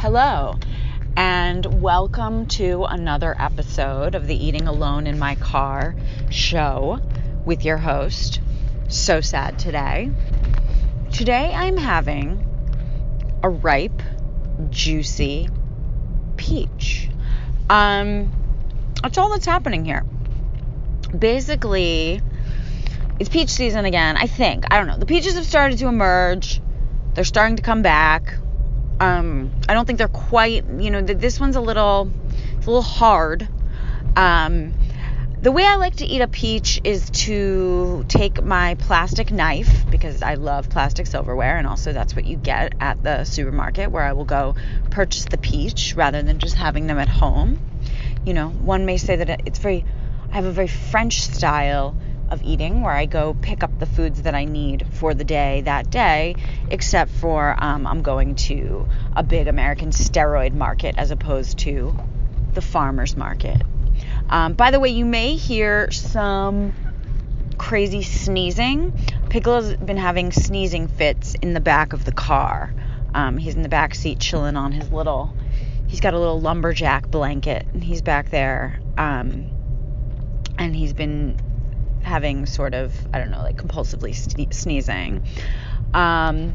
Hello, and welcome to another episode of the Eating Alone in My Car show with your host. So sad today. Today I'm having a ripe, juicy peach. Um, that's all that's happening here. Basically, it's peach season again. I think. I don't know. The peaches have started to emerge. They're starting to come back. Um, I don't think they're quite. You know, this one's a little, it's a little hard. Um, the way I like to eat a peach is to take my plastic knife because I love plastic silverware, and also that's what you get at the supermarket where I will go purchase the peach rather than just having them at home. You know, one may say that it's very, I have a very French style of eating where I go pick up the foods that I need for the day that day, except for um, I'm going to a big American steroid market as opposed to the farmer's market. Um, by the way, you may hear some crazy sneezing. Has been having sneezing fits in the back of the car. Um, he's in the back seat chilling on his little, he's got a little lumberjack blanket and he's back there. Um, and he's been having sort of, I don't know, like compulsively sne- sneezing. Um,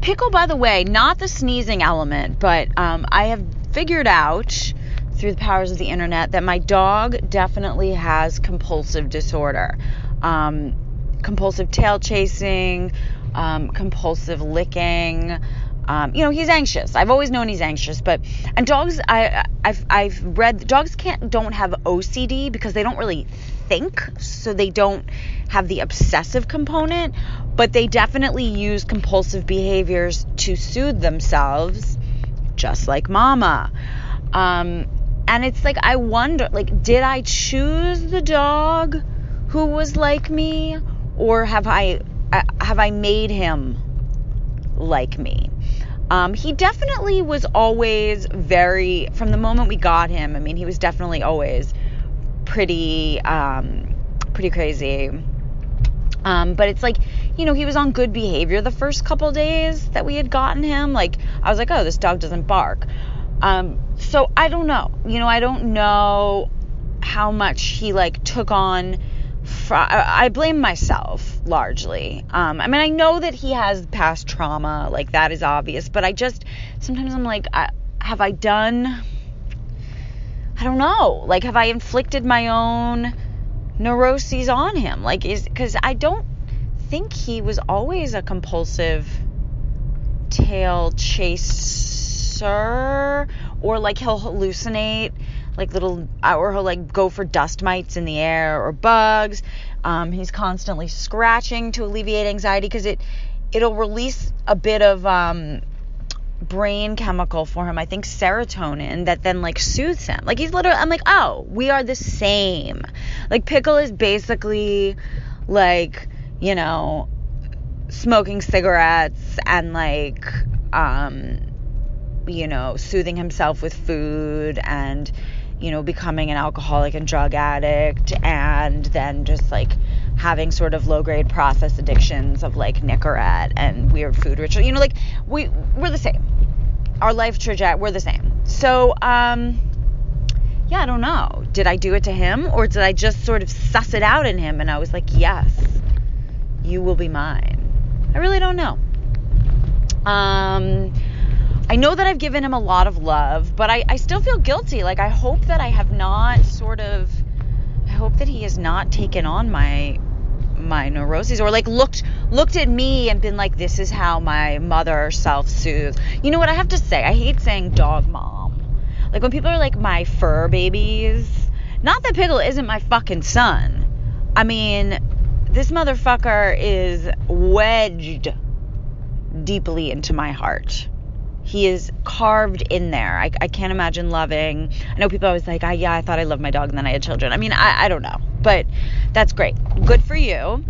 pickle, by the way, not the sneezing element, but um, I have figured out through the powers of the internet that my dog definitely has compulsive disorder. Um, compulsive tail chasing, um, compulsive licking. Um, you know, he's anxious. I've always known he's anxious, but and dogs, I, I've, I've read dogs can't don't have OCD because they don't really think, so they don't have the obsessive component, but they definitely use compulsive behaviors to soothe themselves, just like Mama. Um, and it's like I wonder like did I choose the dog who was like me or have I have I made him like me? Um, he definitely was always very from the moment we got him. I mean, he was definitely always pretty um, pretty crazy. Um, but it's like, you know, he was on good behavior the first couple days that we had gotten him. Like, I was like, oh, this dog doesn't bark. Um, so I don't know. You know, I don't know how much he like took on. Fr- I blame myself largely. Um, I mean, I know that he has past trauma, like that is obvious, but I just sometimes I'm like, I, have I done? I don't know. Like, have I inflicted my own neuroses on him? Like, is because I don't think he was always a compulsive tail chaser or like he'll hallucinate like little or he'll like go for dust mites in the air or bugs um, he's constantly scratching to alleviate anxiety because it it'll release a bit of um, brain chemical for him i think serotonin that then like soothes him. Like he's literally i'm like oh we are the same. Like pickle is basically like you know smoking cigarettes and like um you know, soothing himself with food and, you know, becoming an alcoholic and drug addict and then just like having sort of low grade process addictions of like Nicorette and weird food ritual. You know, like we we're the same. Our life trajectory, we're the same. So, um, yeah, I don't know. Did I do it to him or did I just sort of suss it out in him and I was like, yes, you will be mine? I really don't know. Um, I know that I've given him a lot of love, but I, I still feel guilty. Like, I hope that I have not sort of, I hope that he has not taken on my my neuroses or like looked looked at me and been like this is how my mother self-soothes. You know what i have to say? I hate saying dog mom. Like when people are like my fur babies not that pickle isn't my fucking son. I mean this motherfucker is wedged deeply into my heart he is carved in there. I, I can't imagine loving. I know people always like, I, yeah, I thought I loved my dog and then I had children. I mean, I, I don't know, but that's great. Good for you.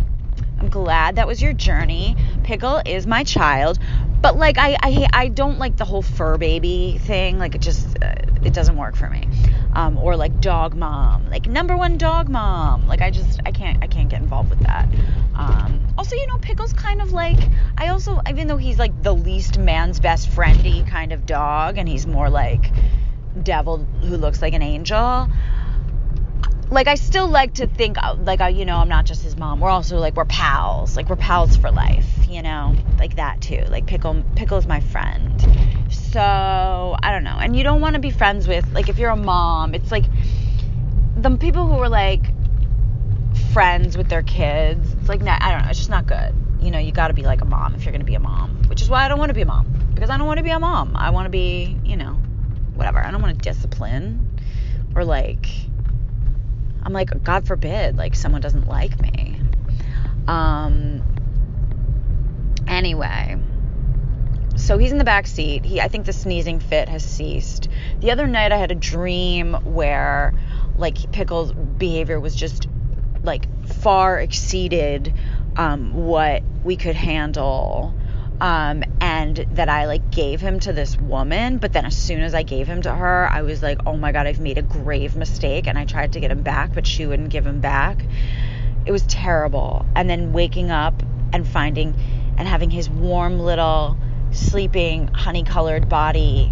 I'm glad that was your journey. Pickle is my child, but like I I I don't like the whole fur baby thing. Like it just uh, it doesn't work for me. Um, or like dog mom, like number one dog mom. Like I just I can't I can't get involved with that. Um, also, you know, Pickle's kind of like I also even though he's like the least man's best friendy kind of dog and he's more like devil who looks like an angel like I still like to think uh, like I, you know I'm not just his mom. We're also like we're pals. Like we're pals for life, you know? Like that too. Like Pickle Pickle is my friend. So, I don't know. And you don't want to be friends with like if you're a mom, it's like the people who are like friends with their kids. It's like I don't know, it's just not good. You know, you got to be like a mom if you're going to be a mom, which is why I don't want to be a mom because I don't want to be a mom. I want to be, you know, whatever. I don't want to discipline or like I'm like, God forbid, like someone doesn't like me. Um, anyway, so he's in the back seat. He, I think the sneezing fit has ceased. The other night I had a dream where like Pickle's behavior was just like far exceeded um, what we could handle um, and that I like gave him to this woman. But then as soon as I gave him to her, I was like, oh my God, I've made a grave mistake. And I tried to get him back, but she wouldn't give him back. It was terrible. And then waking up and finding and having his warm little sleeping honey colored body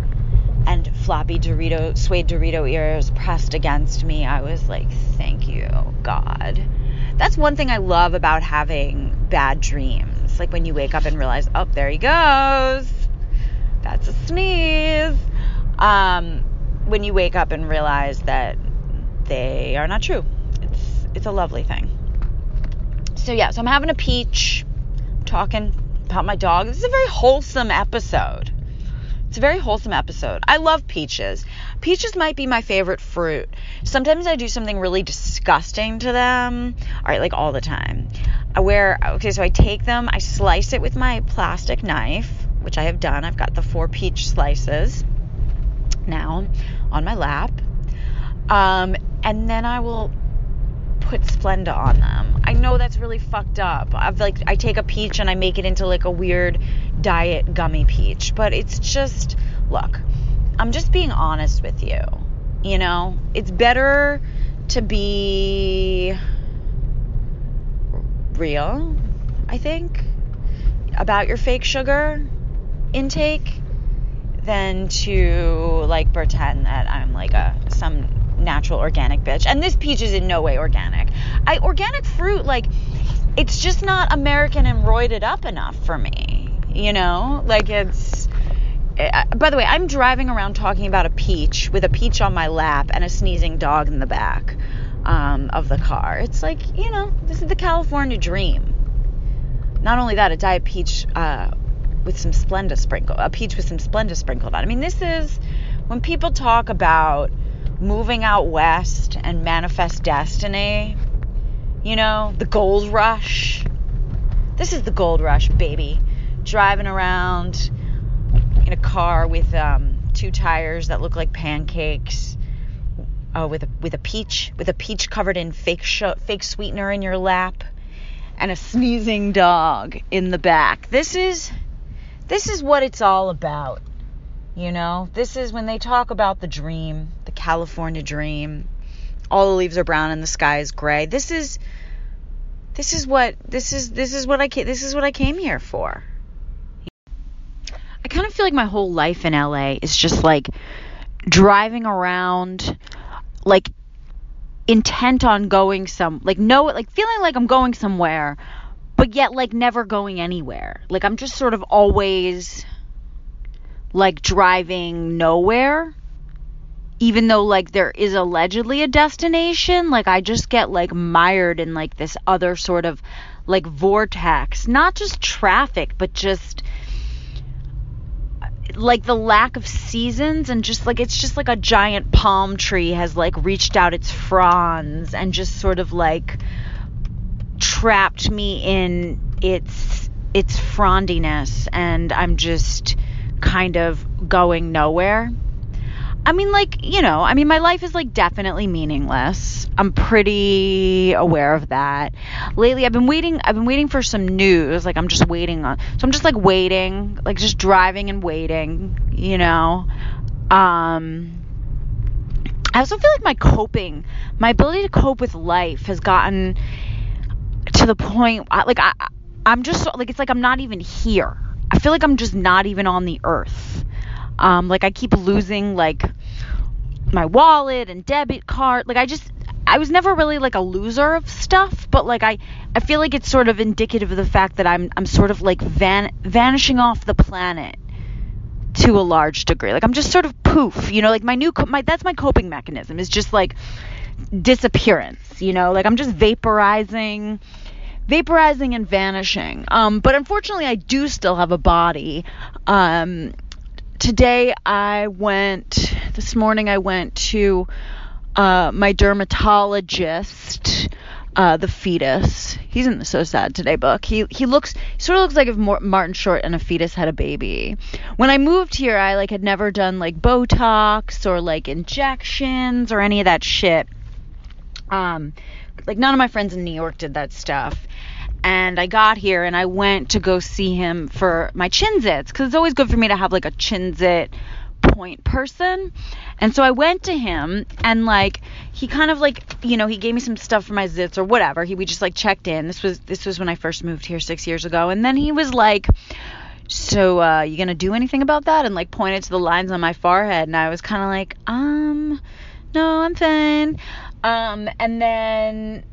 and floppy Dorito, suede Dorito ears pressed against me, I was like, thank you, God. That's one thing I love about having bad dreams like when you wake up and realize, oh, there he goes. That's a sneeze. Um, when you wake up and realize that they are not true. It's it's a lovely thing. So yeah, so I'm having a peach, talking about my dog. This is a very wholesome episode. It's a very wholesome episode. I love peaches. Peaches might be my favorite fruit. Sometimes I do something really disgusting to them. All right, like all the time. Where, okay, so I take them, I slice it with my plastic knife, which I have done. I've got the four peach slices now on my lap. Um, and then I will put Splenda on them. I know that's really fucked up. I've like I take a peach and I make it into like a weird diet gummy peach, but it's just look, I'm just being honest with you. You know, it's better to be real, I think, about your fake sugar intake than to like pretend that I'm like a some natural organic bitch. And this peach is in no way organic. I organic fruit like it's just not American and roided up enough for me. You know, like it's. Eh, by the way, I'm driving around talking about a peach with a peach on my lap and a sneezing dog in the back um, of the car. It's like you know, this is the California dream. Not only that, a diet peach uh, with some Splenda sprinkle, a peach with some Splenda sprinkled on. I mean, this is when people talk about moving out west and manifest destiny. You know, the gold rush. This is the gold rush, baby. Driving around in a car with um, two tires that look like pancakes, uh, with a with a peach with a peach covered in fake sh- fake sweetener in your lap, and a sneezing dog in the back. This is this is what it's all about. You know, this is when they talk about the dream, the California dream. All the leaves are brown and the sky is gray. This is this is what this is this is what I this is what I came here for. I kind of feel like my whole life in LA is just like driving around like intent on going some like no like feeling like I'm going somewhere but yet like never going anywhere. Like I'm just sort of always like driving nowhere even though like there is allegedly a destination like i just get like mired in like this other sort of like vortex not just traffic but just like the lack of seasons and just like it's just like a giant palm tree has like reached out its fronds and just sort of like trapped me in its its frondiness and i'm just kind of going nowhere. I mean, like, you know, I mean, my life is like definitely meaningless. I'm pretty aware of that. Lately, I've been waiting, I've been waiting for some news. Like, I'm just waiting on, so I'm just like waiting, like just driving and waiting, you know. Um, I also feel like my coping, my ability to cope with life has gotten to the point, like, I, I'm just like, it's like I'm not even here I feel like I'm just not even on the earth. Um, like I keep losing like my wallet and debit card. Like I just I was never really like a loser of stuff, but like I I feel like it's sort of indicative of the fact that I'm I'm sort of like van vanishing off the planet to a large degree. Like I'm just sort of poof, you know, like my new my that's my coping mechanism is just like disappearance, you know, like I'm just vaporizing vaporizing and vanishing. Um but unfortunately I do still have a body. Um today I went this morning I went to uh, my dermatologist uh, the fetus. He's in the So Sad Today book. He he looks he sort of looks like if Martin Short and a fetus had a baby. When I moved here, I like had never done like Botox or like injections or any of that shit. Um, like none of my friends in New York did that stuff. And I got here and I went to go see him for my chin zits because it's always good for me to have like a chin zit point person. And so I went to him and like he kind of like you know he gave me some stuff for my zits or whatever. He we just like checked in. This was this was when I first moved here 6 years ago. And then he was like so uh you to do anything about that and like pointed to the lines on my forehead and I was kind of like um no, I'm fine. Um and then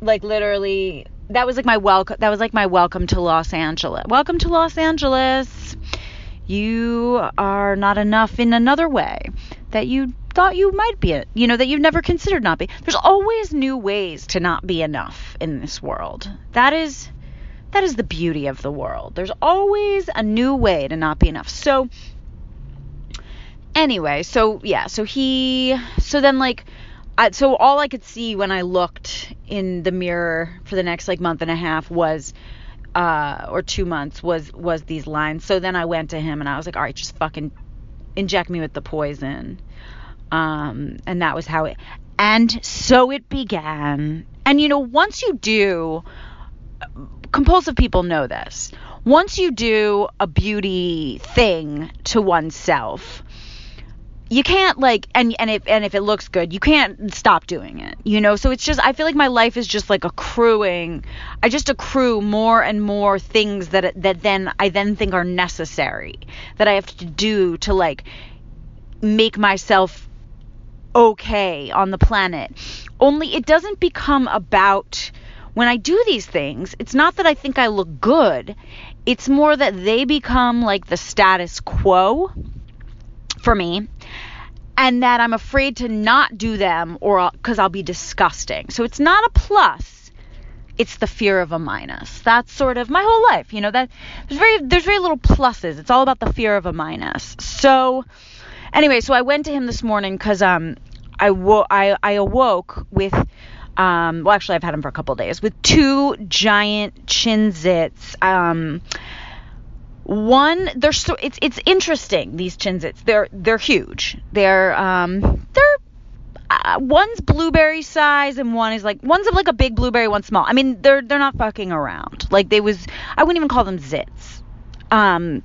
like literally that was like my welcome that was like my welcome to Los Angeles. Welcome to Los Angeles you are not enough in another way that you thought you might be, you know, that you've never considered not be. There's always new ways to not be enough in this world. That is that is the beauty of the world. There's always a new way to not be enough. So anyway, so yeah, so he so then like I, so all I could see when I looked in the mirror for the next like month and a half was uh, or two months was was these lines. So then I went to him and I was like, all right, just fucking inject me with the poison. Um, and that was how it. And so it began. And you know, once you do, compulsive people know this. Once you do a beauty thing to oneself, you can't like and and if and if it looks good you can't stop doing it you know? So it's just i feel like my life is just like accruing. I just accrue more and more things that that then i then think are necessary that i have to do to like make myself okay on the planet. Only it doesn't become about when i do these things it's not that i think i look good. It's more that they become like the status quo for me and that I'm afraid to not do them or because I'll be disgusting. So it's not a plus. It's the fear of a minus. That's sort of my whole life. You know that there's very there's very little pluses. It's all about the fear of a minus. So anyway, so I went to him this morning because um I, wo- I I awoke with um well actually I've had him for a couple days with two giant chin zits um one they're so it's it's interesting these chinzits. They're they're huge. They're um they're uh, one's blueberry size and one is like one's of like a big blueberry one's small. I mean they're they're not fucking around. Like they was i wouldn't even call them zits. Um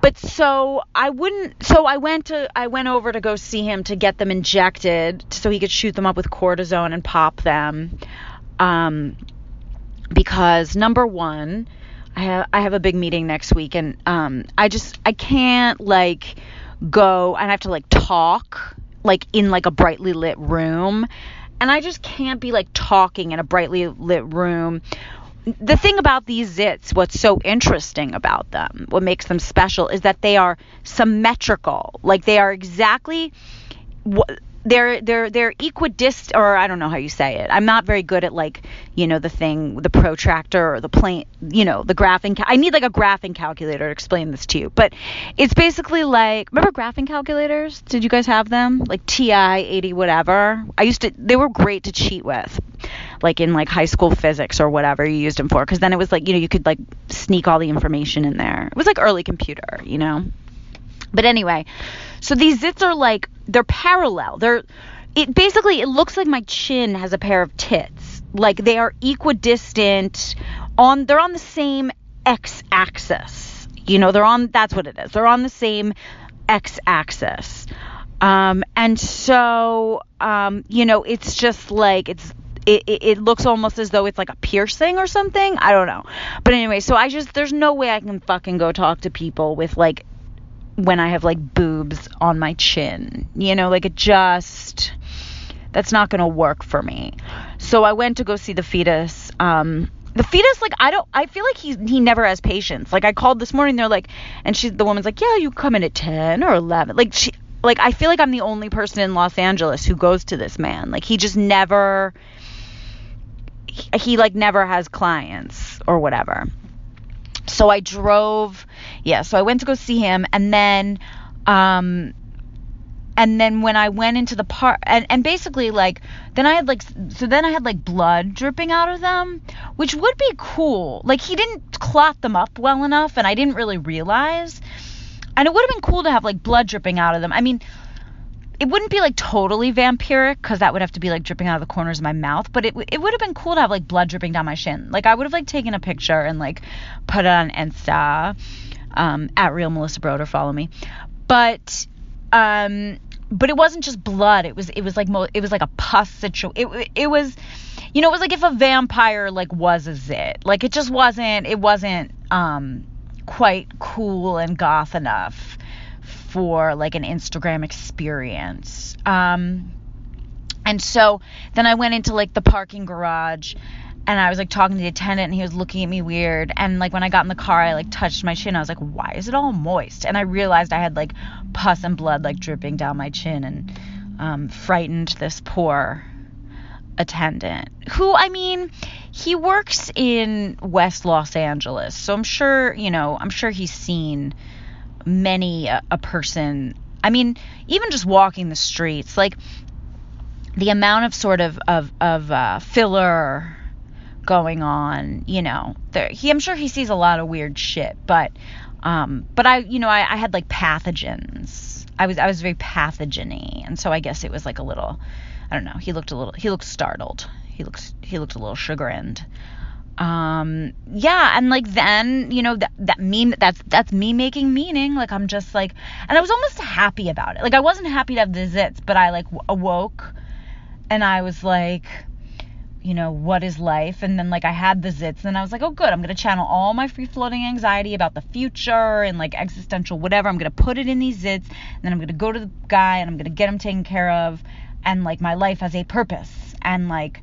but so I wouldn't so I went to I went over to go see him to get them injected so he could shoot them up with cortisone and pop them. Um because number 1 I have I have a big meeting next week and um I just I can't like go and I have to like talk like in like a brightly lit room and I just can't be like talking in a brightly lit room. The thing about these zits, what's so interesting about them, what makes them special is that they are symmetrical. Like they are exactly what they're they're they're equidistant or I don't know how you say it. I'm not very good at like you know the thing the protractor or the plane you know the graphing. Ca- I need like a graphing calculator to explain this to you. But it's basically like remember graphing calculators? Did you guys have them? Like TI 80 whatever. I used to. They were great to cheat with, like in like high school physics or whatever you used them for. Because then it was like you know you could like sneak all the information in there. It was like early computer, you know. But anyway, so these zits are like they're parallel. They're it basically it looks like my chin has a pair of tits. Like they are equidistant on they're on the same x axis. You know, they're on that's what it is. They're on the same x axis. Um, and so um, you know, it's just like it's it, it, it, looks almost as though it's like a piercing or something. I don't know. But anyway, so I just there's no way I can fucking go talk to people with like when I have like boobs on my chin. You know, like it just that's not going to work for me. So I went to go see the fetus. Um, the fetus, like I don't, I feel like he he never has patience. Like I called this morning, they're like, and she, the woman's like, yeah, you come in at ten or eleven. Like she, like I feel like I'm the only person in Los Angeles who goes to this man. Like he just never, he, he like never has clients or whatever. So I drove, yeah. So I went to go see him, and then, um, and then when I went into the park and, and basically like then I had like so then I had like blood dripping out of them, which would be cool. Like he didn't clot them up well enough and I didn't really realize. And it would have been cool to have like blood dripping out of them. I mean, it wouldn't be like totally vampiric because that would have to be like dripping out of the corners of my mouth, but it it would have been cool to have like blood dripping down my shin. Like I would have like taken a picture and like put it on Insta um, at real Melissa Broder, follow me. But um, but it wasn't just blood. It was it was like mo- it was like a pus situation. It it was, you know, it was like if a vampire like was a zit. Like it just wasn't. It wasn't um quite cool and goth enough for like an Instagram experience. Um, and so then I went into like the parking garage and I was like talking to the attendant and he was looking at me weird. And like when I got in the car I like touched my chin. I was like why is it all moist? And I realized I had like pus and blood like dripping down my chin and um, frightened this poor attendant who I mean he works in West Los Angeles. So I'm sure you know I'm sure he's seen many a, a person I mean even just walking the streets like the amount of sort of of of uh, filler going on, you know. There he I'm sure he sees a lot of weird shit, but um but I you know, I, I had like pathogens. I was I was very pathogeny, and so I guess it was like a little I don't know, he looked a little he looked startled. He looks he looked a little chagrined. Um yeah, and like then, you know, that that mean that's that's me making meaning. Like I'm just like and I was almost happy about it. Like I wasn't happy to have the zits, but I like awoke and I was like you know, what is life? And then like I had the zits and I was like, oh good, I'm gonna channel all my free floating anxiety about the future and like existential whatever. I'm gonna put it in these zits, and then I'm gonna go to the guy and I'm gonna get him taken care of and like my life has a purpose. And like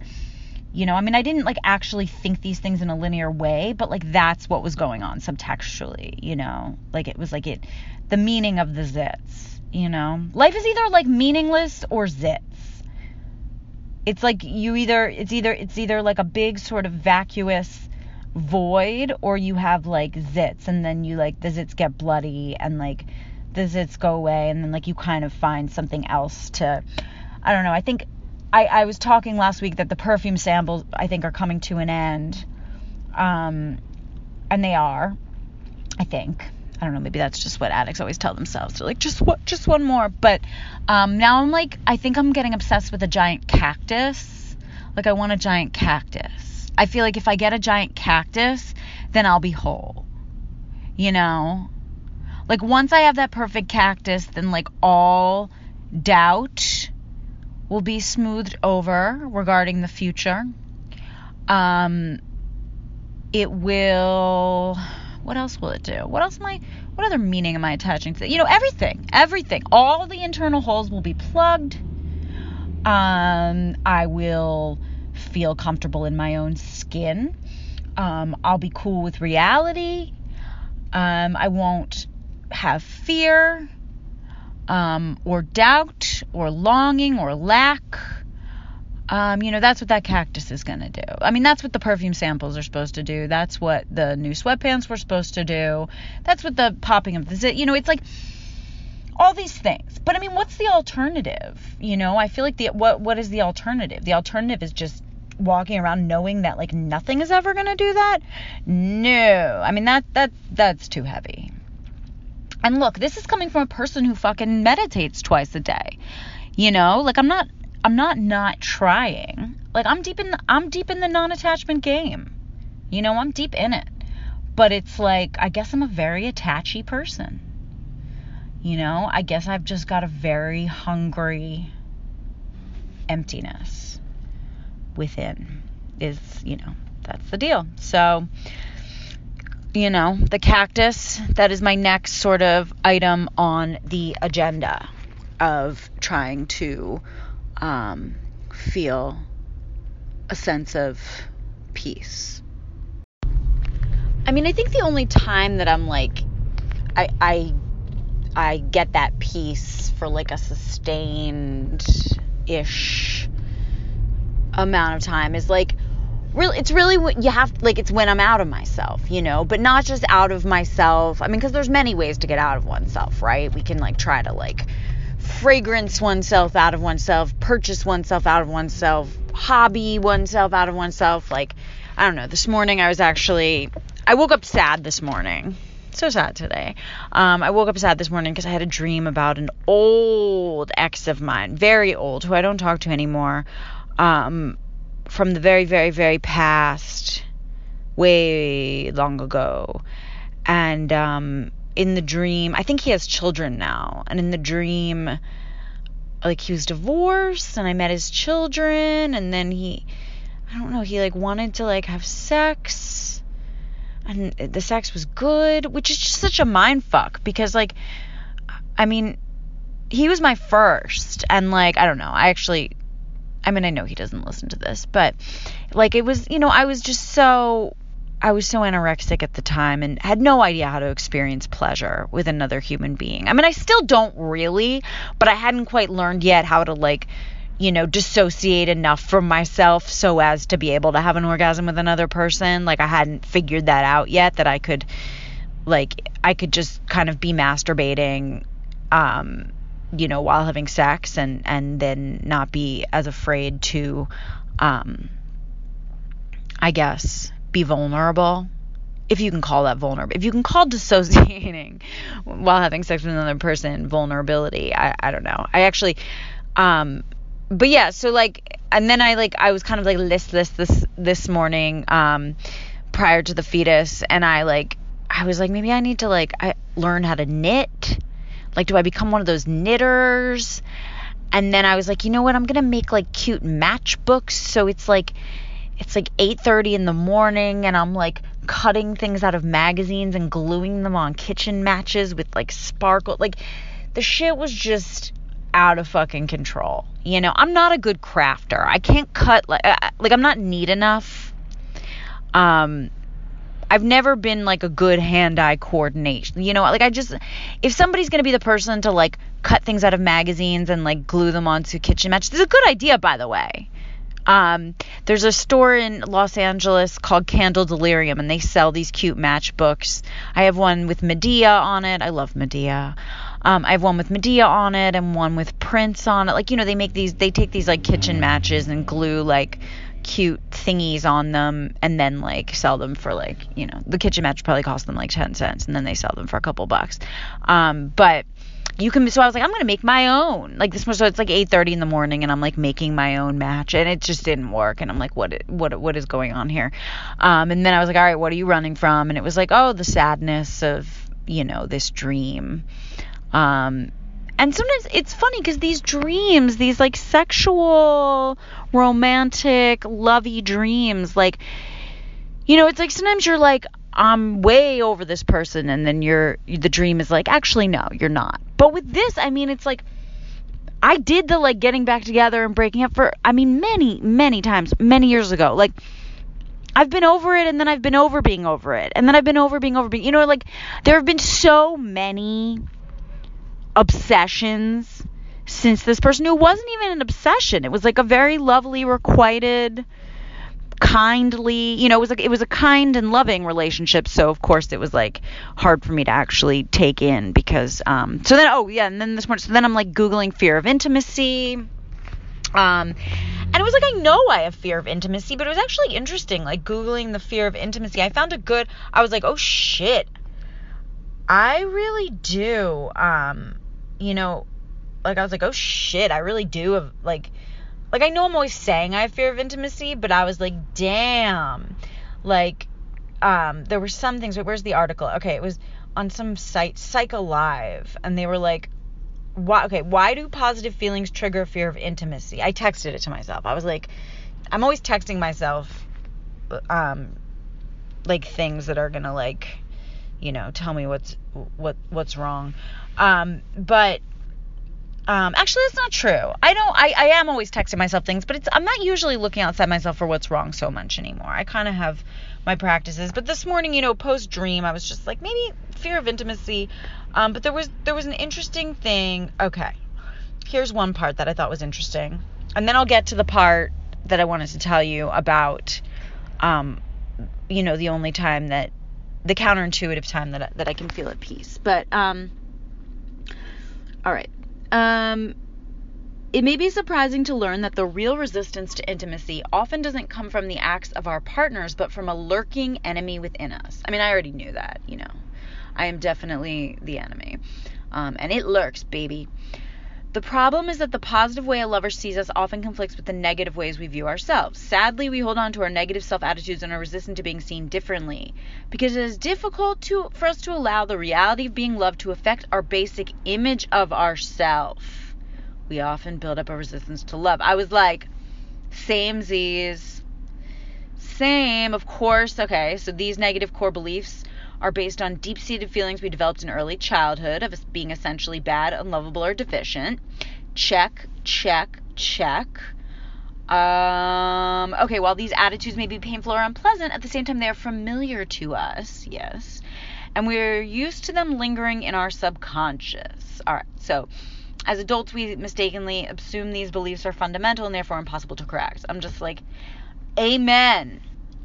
you know, I mean I didn't like actually think these things in a linear way, but like that's what was going on subtextually, you know. Like it was like it the meaning of the zits, you know. Life is either like meaningless or zits it's like you either it's either it's either like a big sort of vacuous void or you have like zits and then you like the zits get bloody and like the zits go away and then like you kind of find something else to I don't know. I think I, I was talking last week that the perfume samples I think are coming to an end. Um and they are, I think. I don't know, maybe that's just what addicts always tell themselves. They're like, just what, just one more. But um, now I'm like, I think I'm getting obsessed with a giant cactus. Like I want a giant cactus. I feel like if I get a giant cactus, then I'll be whole. You know, like once I have that perfect cactus, then like all doubt will be smoothed over regarding the future. Um, it will what else will it do? What else am I what other meaning am I attaching to it? You know, everything. Everything. All the internal holes will be plugged. Um, I will feel comfortable in my own skin. Um, I'll be cool with reality. Um, I won't have fear um, or doubt or longing or lack. Um, you know, that's what that cactus is going to do. I mean, that's what the perfume samples are supposed to do. That's what the new sweatpants were supposed to do. That's what the popping of the zit, you know, it's like all these things. But I mean, what's the alternative? You know, I feel like the what what is the alternative? The alternative is just walking around knowing that like nothing is ever going to do that? No. I mean, that that that's too heavy. And look, this is coming from a person who fucking meditates twice a day. You know, like I'm not I'm not not trying. Like I'm deep in the, I'm deep in the non-attachment game. You know, I'm deep in it. But it's like I guess I'm a very attachy person. You know, I guess I've just got a very hungry emptiness within is, you know, that's the deal. So you know, the cactus. That is my next sort of item on the agenda of trying to um, feel a sense of peace. I mean, I think the only time that I'm like, I, I, I get that peace for like a sustained ish amount of time is like really it's really you have like it's when i'm out of myself you know but not just out of myself i mean because there's many ways to get out of oneself right we can like try to like fragrance oneself out of oneself purchase oneself out of oneself hobby oneself out of oneself like i don't know this morning i was actually i woke up sad this morning so sad today. Um, I woke up sad this morning because I had a dream about an old ex of mine, very old, who I don't talk to anymore. Um, from the very, very, very past, way long ago. And um, in the dream, I think he has children now. And in the dream, like he was divorced, and I met his children, and then he, I don't know, he like wanted to like have sex, and the sex was good, which is just such a mind fuck because like, I mean, he was my first, and like I don't know, I actually I mean, I know he doesn't listen to this, but like it was, you know, I was just so I was so anorexic at the time and had no idea how to experience pleasure with another human being. I mean, I still don't really, but I hadn't quite learned yet how to like, you know, dissociate enough from myself so as to be able to have an orgasm with another person. Like I hadn't figured that out yet that I could like I could just kind of be masturbating um you know, while having sex and and then not be as afraid to um I guess be vulnerable. If you can call that vulnerable, if you can call dissociating while having sex with another person vulnerability, I, I don't know. I actually, um, but yeah, so like, and then I like, I was kind of like listless this, this morning, um, prior to the fetus. And I like, I was like, maybe I need to like, I learn how to knit like, do I become one of those knitters? And then I was like, you know what? I'm gonna make like cute matchbooks. So it's like it's like 8:30 in the morning, and I'm like cutting things out of magazines and gluing them on kitchen matches with like sparkle. Like the shit was just out of fucking control. You know, I'm not a good crafter. I can't cut like like I'm not neat enough. Um I've never been like a good hand-eye coordination. You know, like I just if somebody's going to be the person to like cut things out of magazines and like glue them onto kitchen matches, This is a good idea by the way. Um, there's a store in Los Angeles called Candle Delirium, and they sell these cute matchbooks. I have one with Medea on it. I love Medea. Um, I have one with Medea on it, and one with Prince on it. Like you know, they make these. They take these like kitchen matches and glue like cute thingies on them and then like sell them for like you know the kitchen match probably cost them like 10 cents and then they sell them for a couple bucks. Um but you can so i was like i'm gonna make my own. Like this so it's like 8.30 in the morning and i'm like making my own match and it just didn't work and i'm like what what what is going on here? Um and then i was like all right what are you running from? And it was like oh the sadness of you know this dream. Um and sometimes it's funny because these dreams, these like sexual, romantic, lovey dreams, like, you know, it's like sometimes you're like, I'm way over this person, and then you're, the dream is like, actually, no, you're not. But with this, I mean, it's like, I did the like getting back together and breaking up for, I mean, many, many times, many years ago. Like, I've been over it and then I've been over being over it. And then I've been over being over being, you know, like there have been so many obsessions since this person who wasn't even an obsession. It was like a very lovely, requited, kindly, you know, it was like it was a kind and loving relationship. So of course it was like hard for me to actually take in because um so then oh yeah, and then this morning so then I'm like googling fear of intimacy. Um and it was like I know I have fear of intimacy, but it was actually interesting like googling the fear of intimacy. I found a good I was like, "Oh shit. I really do um you know, like I was like, oh shit, I really do have like like I know I'm always saying I have fear of intimacy, but I was like, damn. Like um there were some things, where's the article? Okay, it was on some site PsychAlive and they were like why okay, why do positive feelings trigger fear of intimacy? I texted it to myself. I was like I'm always texting myself um like things that are gonna like you know tell me what's what what's wrong um but um, actually, that's not true. I don't. I, I am always texting myself things, but it's. I'm not usually looking outside myself for what's wrong so much anymore. I kind of have my practices. But this morning, you know, post dream, I was just like maybe fear of intimacy. Um, but there was there was an interesting thing. Okay, here's one part that I thought was interesting, and then I'll get to the part that I wanted to tell you about. Um, you know, the only time that the counterintuitive time that that I can feel at peace. But um, all right. Um, it may be surprising to learn that the real resistance to intimacy often doesn't come from the acts of our partners, but from a lurking enemy within us. I mean, I already knew that, you know. I am definitely the enemy. Um, and it lurks, baby. The problem is that the positive way a lover sees us often conflicts with the negative ways we view ourselves. Sadly, we hold on to our negative self attitudes and are resistant to being seen differently because it is difficult to, for us to allow the reality of being loved to affect our basic image of ourself. We often build up a resistance to love. I was like, same Z's. Same, of course. Okay, so these negative core beliefs are based on deep seated feelings we developed in early childhood of being essentially bad, unlovable, or deficient. Check, check, check. Um, okay, while these attitudes may be painful or unpleasant, at the same time they are familiar to us, yes. And we're used to them lingering in our subconscious. All right, so as adults, we mistakenly assume these beliefs are fundamental and therefore impossible to correct. I'm just like, amen.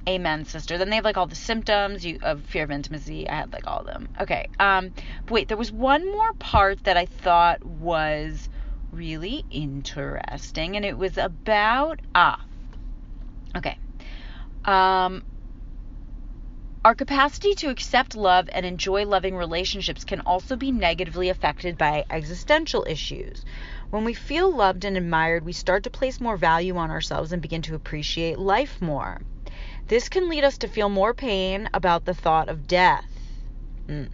Amen, sister. Then they have like all the symptoms you, of fear of intimacy. I had like all of them. Okay. Um, wait, there was one more part that I thought was really interesting, and it was about ah. Okay. Um, our capacity to accept love and enjoy loving relationships can also be negatively affected by existential issues. When we feel loved and admired, we start to place more value on ourselves and begin to appreciate life more. This can lead us to feel more pain about the thought of death. Mm.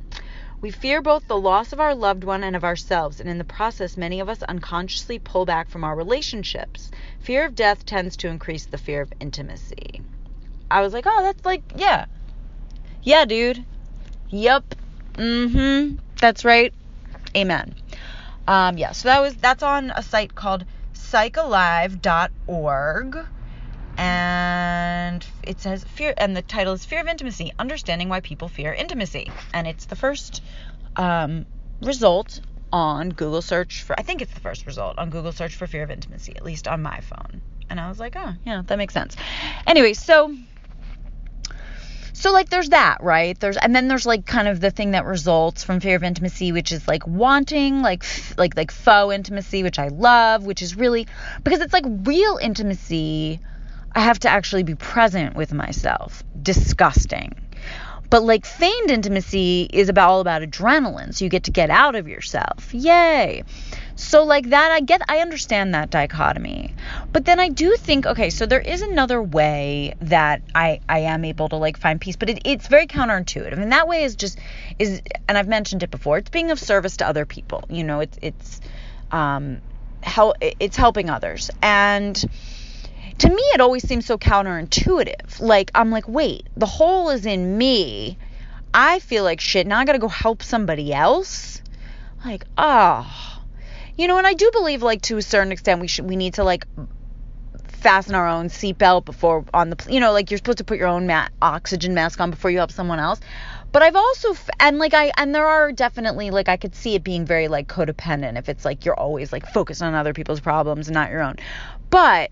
We fear both the loss of our loved one and of ourselves, and in the process, many of us unconsciously pull back from our relationships. Fear of death tends to increase the fear of intimacy. I was like, oh, that's like, yeah. Yeah, dude. Yup. Mm hmm. That's right. Amen. Um, yeah, so that was that's on a site called psychalive.org and it says fear and the title is fear of intimacy understanding why people fear intimacy. And it's the first um, result on google search for i think it's the first result on google search for fear of intimacy at least on my phone. And i was like oh yeah that makes sense. Anyway so so like there's that right? There's and then there's like kind of the thing that results from fear of intimacy which is like wanting like like like faux intimacy which i love which is really because it's like real intimacy I have to actually be present with myself. Disgusting. But like feigned intimacy is about all about adrenaline, so you get to get out of yourself. Yay. So like that I get I understand that dichotomy. But then I do think okay, so there is another way that I I am able to like find peace, but it, it's very counterintuitive. And that way is just is and I've mentioned it before, it's being of service to other people. You know, it's it's um help it's helping others. And to me it always seems so counterintuitive. Like I'm like, wait, the hole is in me. I feel like shit. Now I got to go help somebody else. Like, oh. You know, and I do believe like to a certain extent we should we need to like fasten our own seatbelt before on the you know like you're supposed to put your own ma- oxygen mask on before you help someone else but i've also and like i and there are definitely like i could see it being very like codependent if it's like you're always like focused on other people's problems and not your own but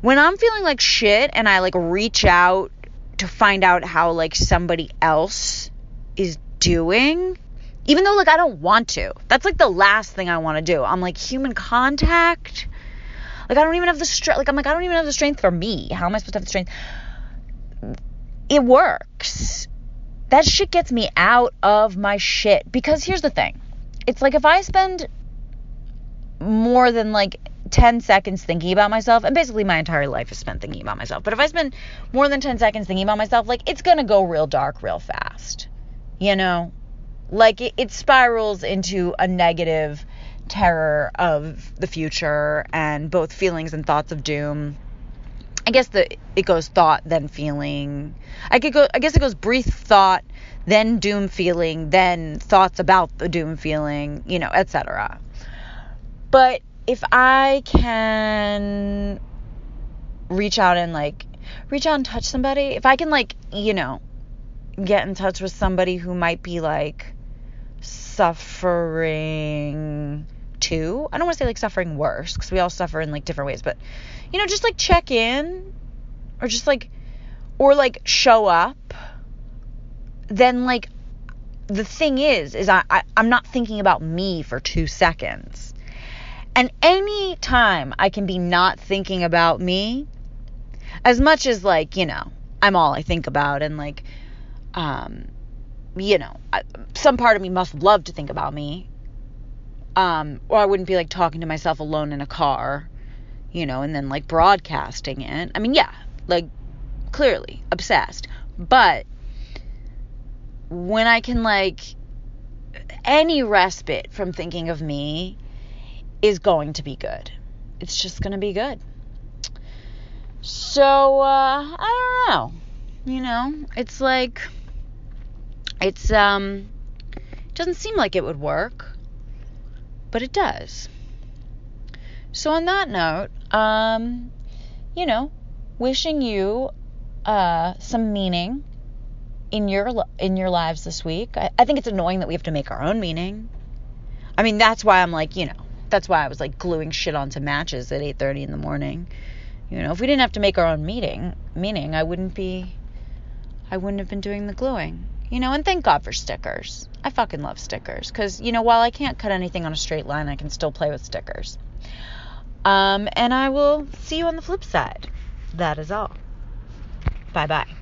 when I'm feeling like shit and I like reach out to find out how like somebody else is doing, even though like I don't want to. That's like the last thing I want to do. I'm like human contact. Like I don't even have the strength. Like I'm like I don't even have the strength for me. How am I supposed to have the strength? It works. That shit gets me out of my shit because here's the thing. It's like if I spend more than like 10 seconds thinking about myself, and basically my entire life is spent thinking about myself. But if I spend more than 10 seconds thinking about myself, like it's gonna go real dark real fast. You know? Like it, it spirals into a negative terror of the future and both feelings and thoughts of doom. I guess the it goes thought then feeling. I could go I guess it goes brief thought, then doom feeling, then thoughts about the doom feeling, you know, etc. But if I can reach out and like reach out and touch somebody, if I can like, you know, get in touch with somebody who might be like suffering too. I don't want to say like suffering worse because we all suffer in like different ways, but you know, just like check in or just like or like show up. Then like the thing is is I, I I'm not thinking about me for 2 seconds. And any time I can be not thinking about me as much as like, you know, I'm all I think about and like um you know, I, some part of me must love to think about me. Um, or I wouldn't be like talking to myself alone in a car, you know, and then like broadcasting it. I mean, yeah, like clearly obsessed. But when I can like any respite from thinking of me is going to be good. It's just going to be good. So, uh, I don't know. You know, it's like it's um doesn't seem like it would work, but it does. So on that note, um you know, wishing you uh some meaning in your in your lives this week. I, I think it's annoying that we have to make our own meaning. I mean, that's why I'm like, you know, that's why I was like gluing shit onto matches at 8:30 in the morning. You know, if we didn't have to make our own meeting, meaning, I wouldn't be I wouldn't have been doing the gluing. You know, and thank God for stickers. I fucking love stickers cuz you know, while I can't cut anything on a straight line, I can still play with stickers. Um, and I will see you on the flip side. That is all. Bye bye.